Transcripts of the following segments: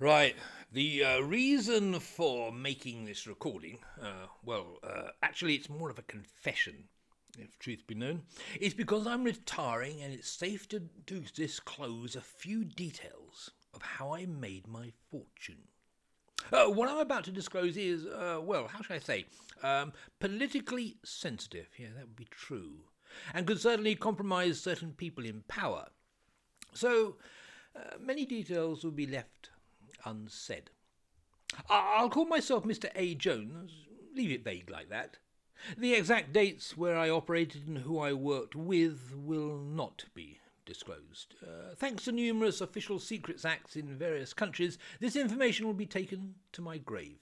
Right. The uh, reason for making this recording, uh, well, uh, actually, it's more of a confession, if truth be known, is because I'm retiring and it's safe to, disclose a few details of how I made my fortune. Uh, what I'm about to disclose is, uh, well, how should I say, um, politically sensitive. Yeah, that would be true. And could certainly compromise certain people in power. So, uh, many details will be left unsaid. I'll call myself Mr. A. Jones, leave it vague like that. The exact dates where I operated and who I worked with will not be disclosed. Uh, thanks to numerous official secrets acts in various countries, this information will be taken to my grave.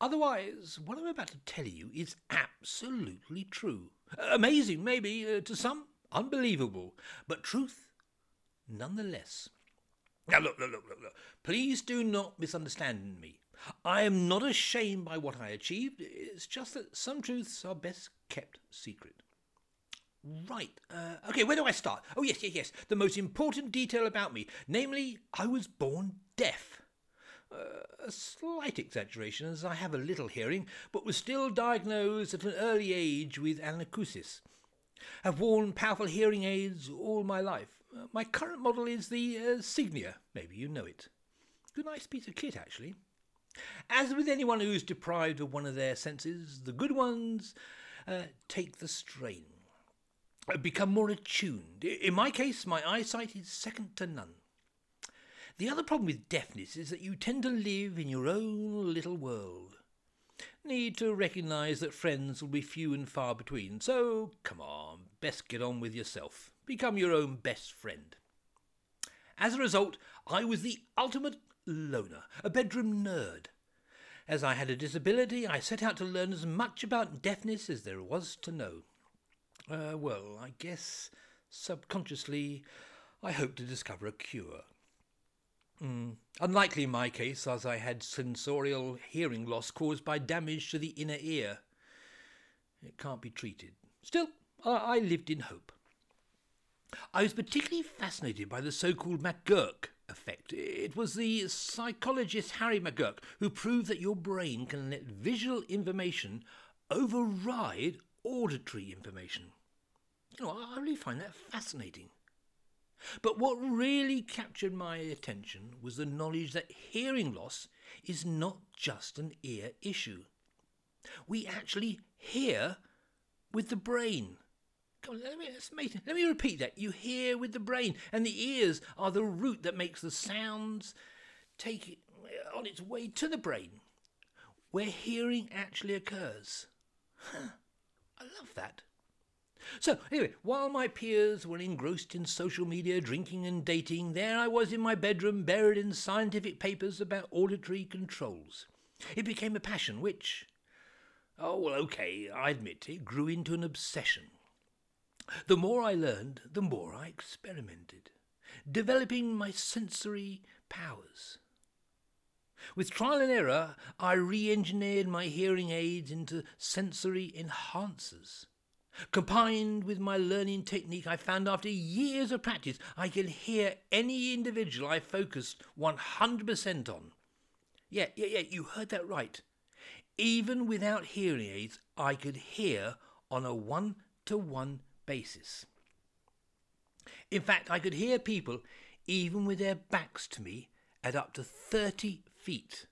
Otherwise, what I'm about to tell you is absolutely true. Amazing, maybe, uh, to some, unbelievable, but truth nonetheless. Now, look, look, look, look, look. Please do not misunderstand me. I am not ashamed by what I achieved. It's just that some truths are best kept secret. Right. Uh, okay, where do I start? Oh, yes, yes, yes. The most important detail about me. Namely, I was born deaf. Uh, a slight exaggeration, as I have a little hearing, but was still diagnosed at an early age with anacusis. Have worn powerful hearing aids all my life. My current model is the uh, Signia. Maybe you know it. Good nice piece of kit, actually. As with anyone who's deprived of one of their senses, the good ones uh, take the strain, uh, become more attuned. In my case, my eyesight is second to none. The other problem with deafness is that you tend to live in your own little world. Need to recognise that friends will be few and far between, so come on, best get on with yourself. Become your own best friend. As a result, I was the ultimate loner, a bedroom nerd. As I had a disability, I set out to learn as much about deafness as there was to know. Uh, well, I guess subconsciously I hoped to discover a cure. Mm. Unlikely in my case, as I had sensorineural hearing loss caused by damage to the inner ear. It can't be treated. Still, I, I lived in hope. I was particularly fascinated by the so called McGurk effect. It was the psychologist Harry McGurk who proved that your brain can let visual information override auditory information. You know, I really find that fascinating. But what really captured my attention was the knowledge that hearing loss is not just an ear issue. We actually hear with the brain. On, let, me, let me repeat that. You hear with the brain, and the ears are the route that makes the sounds take it uh, on its way to the brain, where hearing actually occurs. Huh. I love that. So, anyway, while my peers were engrossed in social media, drinking and dating, there I was in my bedroom, buried in scientific papers about auditory controls. It became a passion which, oh, well, okay, I admit it grew into an obsession. The more I learned, the more I experimented, developing my sensory powers. With trial and error, I re engineered my hearing aids into sensory enhancers. Combined with my learning technique, I found after years of practice I could hear any individual I focused 100% on. Yeah, yeah, yeah, you heard that right. Even without hearing aids, I could hear on a one to one basis. In fact, I could hear people, even with their backs to me, at up to 30 feet.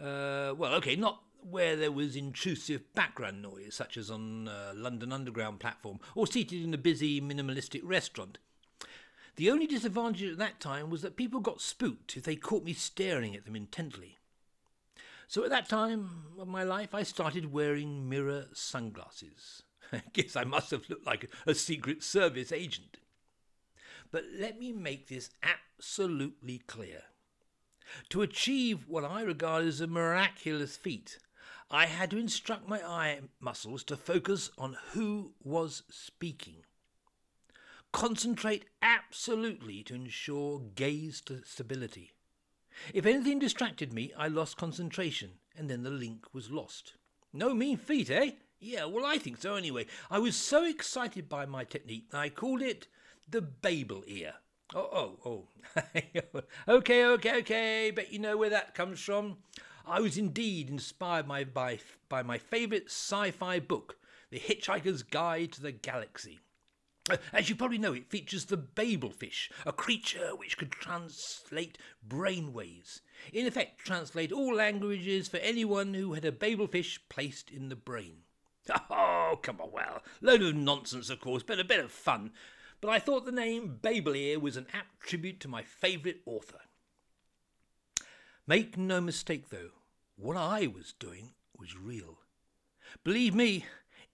Uh, well, okay, not where there was intrusive background noise, such as on a London Underground platform or seated in a busy minimalistic restaurant. The only disadvantage at that time was that people got spooked if they caught me staring at them intently. So at that time of my life, I started wearing mirror sunglasses. I guess I must have looked like a Secret Service agent. But let me make this absolutely clear. To achieve what I regard as a miraculous feat, I had to instruct my eye muscles to focus on who was speaking. Concentrate absolutely to ensure gaze stability. If anything distracted me, I lost concentration, and then the link was lost. No mean feat, eh? Yeah, well, I think so anyway. I was so excited by my technique I called it the Babel ear. Oh, oh, oh. okay, okay, okay. Bet you know where that comes from. I was indeed inspired by, by, by my favourite sci fi book, The Hitchhiker's Guide to the Galaxy. As you probably know, it features the Babel fish, a creature which could translate brainwaves. In effect, translate all languages for anyone who had a Babel fish placed in the brain. Oh, come on, well, load of nonsense, of course, but a bit of fun. But I thought the name Babel Ear was an apt tribute to my favourite author. Make no mistake, though, what I was doing was real. Believe me,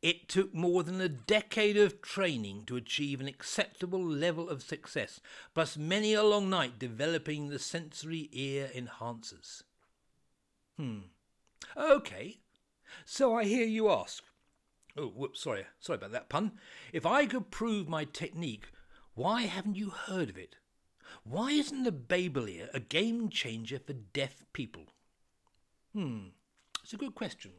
it took more than a decade of training to achieve an acceptable level of success, plus many a long night developing the sensory ear enhancers. Hmm. Okay. So I hear you ask. Oh, whoops, sorry, sorry about that pun. If I could prove my technique, why haven't you heard of it? Why isn't the Babel a game changer for deaf people? Hmm, it's a good question.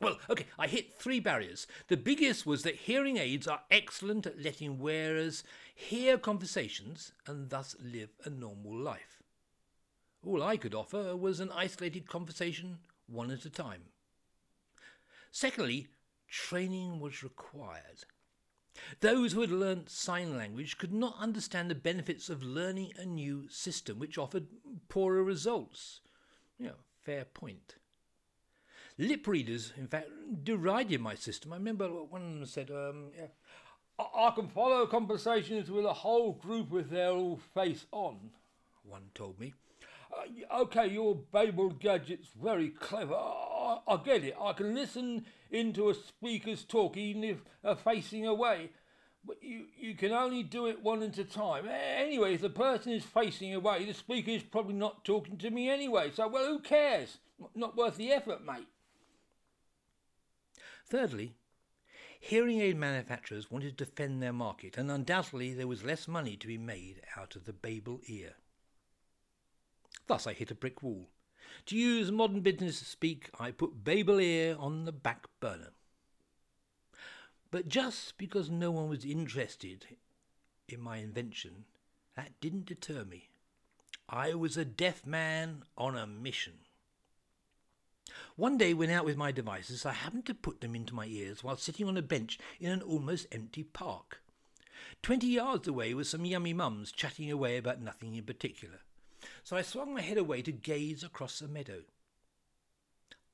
Well, okay, I hit three barriers. The biggest was that hearing aids are excellent at letting wearers hear conversations and thus live a normal life. All I could offer was an isolated conversation, one at a time. Secondly, training was required. Those who had learnt sign language could not understand the benefits of learning a new system which offered poorer results. You know, fair point. Lip readers, in fact, derided my system. I remember one of them said, um, yeah, I-, I can follow conversations with a whole group with their all face on, one told me. Uh, okay, your Babel gadget's very clever. I, I, get it. I can listen into a speaker's talk even if uh, facing away. But you, you can only do it one at a time. Anyway, if the person is facing away, the speaker is probably not talking to me anyway. So, well, who cares? Not worth the effort, mate. Thirdly, hearing aid manufacturers wanted to defend their market, and undoubtedly there was less money to be made out of the Babel ear. Thus I hit a brick wall. To use modern business speak, I put Babel ear on the back burner. But just because no one was interested in my invention, that didn't deter me. I was a deaf man on a mission. One day, when out with my devices, I happened to put them into my ears while sitting on a bench in an almost empty park. Twenty yards away were some yummy mums chatting away about nothing in particular, so I swung my head away to gaze across the meadow.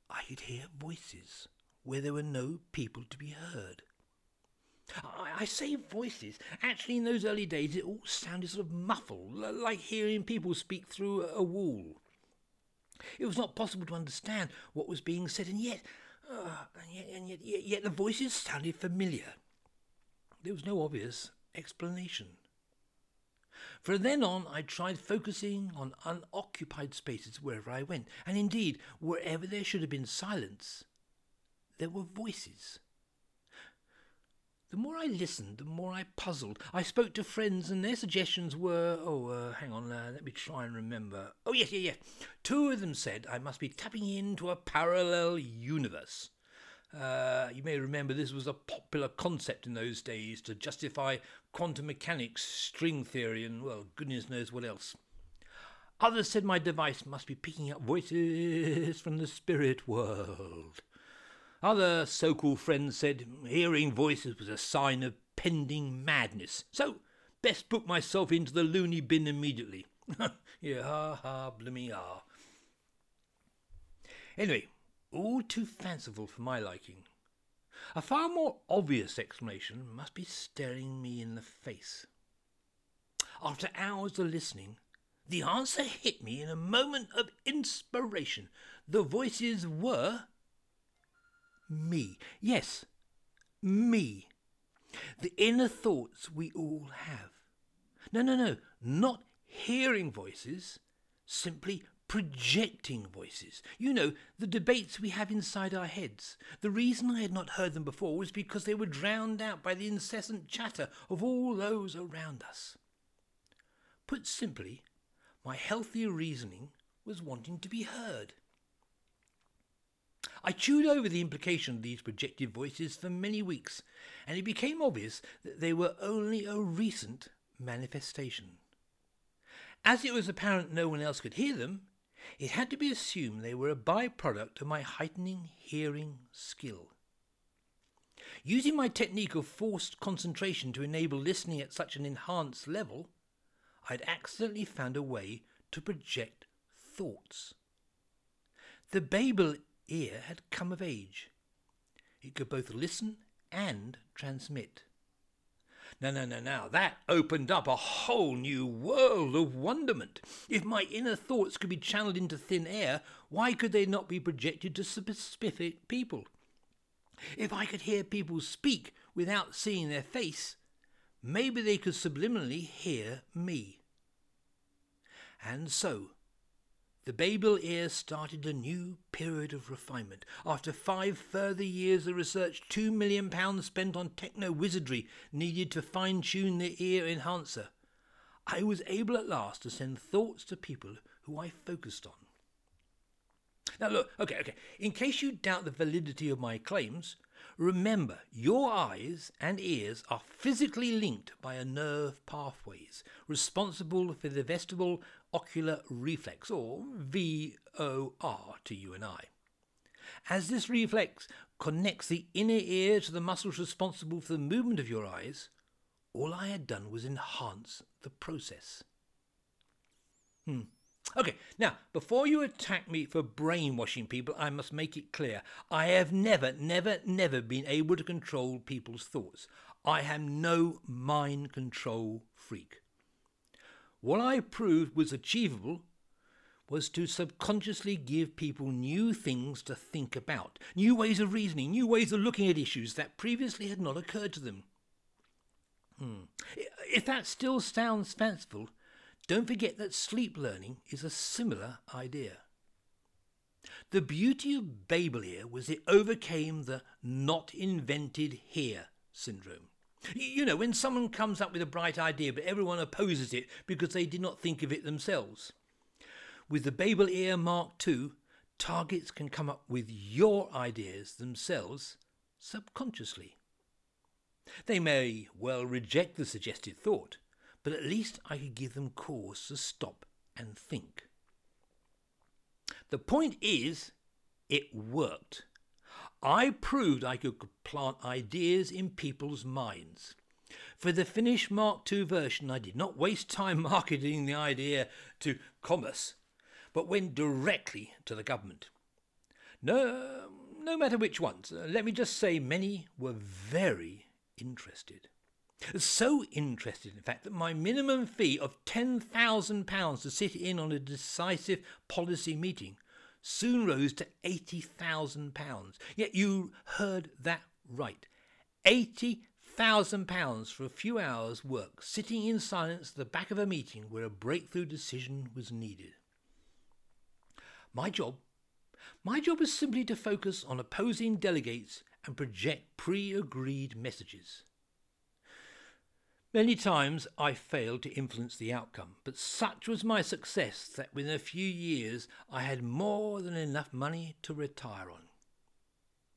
I could hear voices where there were no people to be heard. I, I say voices. Actually, in those early days, it all sounded sort of muffled, like hearing people speak through a wall. It was not possible to understand what was being said, and yet, uh, and, yet, and yet, yet, yet the voices sounded familiar. There was no obvious explanation. From then on, I tried focusing on unoccupied spaces wherever I went, and indeed, wherever there should have been silence, there were voices. The more I listened, the more I puzzled. I spoke to friends, and their suggestions were oh, uh, hang on, uh, let me try and remember. Oh, yes, yes, yes. Two of them said I must be tapping into a parallel universe. Uh, you may remember this was a popular concept in those days to justify quantum mechanics, string theory, and, well, goodness knows what else. Others said my device must be picking up voices from the spirit world. Other so called friends said hearing voices was a sign of pending madness, so best put myself into the loony bin immediately. yeah, ha ha, bloomy ah. Anyway, all too fanciful for my liking. A far more obvious explanation must be staring me in the face. After hours of listening, the answer hit me in a moment of inspiration. The voices were me. Yes, me. The inner thoughts we all have. No, no, no, not hearing voices, simply projecting voices. You know, the debates we have inside our heads. The reason I had not heard them before was because they were drowned out by the incessant chatter of all those around us. Put simply, my healthy reasoning was wanting to be heard. I chewed over the implication of these projected voices for many weeks, and it became obvious that they were only a recent, manifestation. As it was apparent no one else could hear them, it had to be assumed they were a byproduct of my heightening hearing skill. Using my technique of forced concentration to enable listening at such an enhanced level, I'd accidentally found a way to project thoughts. The Babel ear had come of age. It could both listen and transmit. No, no, no, no. that opened up a whole new world of wonderment. If my inner thoughts could be channeled into thin air, why could they not be projected to specific people? If I could hear people speak without seeing their face, maybe they could subliminally hear me. And so, the Babel ear started a new period of refinement. After five further years of research, two million pounds spent on techno wizardry needed to fine tune the ear enhancer, I was able at last to send thoughts to people who I focused on. Now, look, okay, okay. In case you doubt the validity of my claims, remember your eyes and ears are physically linked by a nerve pathways responsible for the vestibular ocular reflex, or VOR to you and I. As this reflex connects the inner ear to the muscles responsible for the movement of your eyes, all I had done was enhance the process. Hmm. Okay, now, before you attack me for brainwashing people, I must make it clear I have never, never, never been able to control people's thoughts. I am no mind control freak. What I proved was achievable was to subconsciously give people new things to think about, new ways of reasoning, new ways of looking at issues that previously had not occurred to them. Hmm. If that still sounds fanciful, don't forget that sleep learning is a similar idea. The beauty of Babel ear was it overcame the not invented here syndrome. You know, when someone comes up with a bright idea but everyone opposes it because they did not think of it themselves. With the Babel Ear Mark II, targets can come up with your ideas themselves subconsciously. They may well reject the suggested thought, but at least I could give them cause to stop and think. The point is, it worked. I proved I could plant ideas in people's minds. For the finished Mark II version, I did not waste time marketing the idea to commerce, but went directly to the government. No, no matter which ones, uh, let me just say many were very interested. So interested, in fact, that my minimum fee of £10,000 to sit in on a decisive policy meeting soon rose to £80,000. Yet you heard that right. £80,000 for a few hours' work, sitting in silence at the back of a meeting where a breakthrough decision was needed. My job? My job was simply to focus on opposing delegates and project pre agreed messages. Many times I failed to influence the outcome, but such was my success that within a few years I had more than enough money to retire on.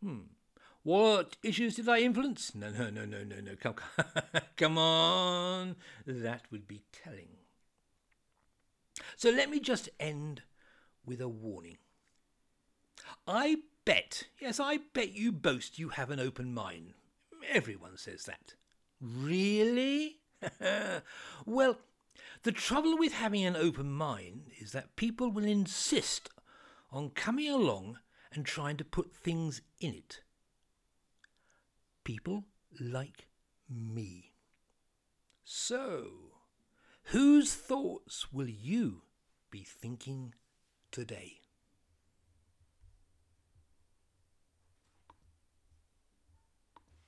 Hmm. What issues did I influence? No, no, no, no, no, no. Come, come on. That would be telling. So let me just end with a warning. I bet, yes, I bet you boast you have an open mind. Everyone says that. Really? well, the trouble with having an open mind is that people will insist on coming along and trying to put things in it. People like me. So, whose thoughts will you be thinking today?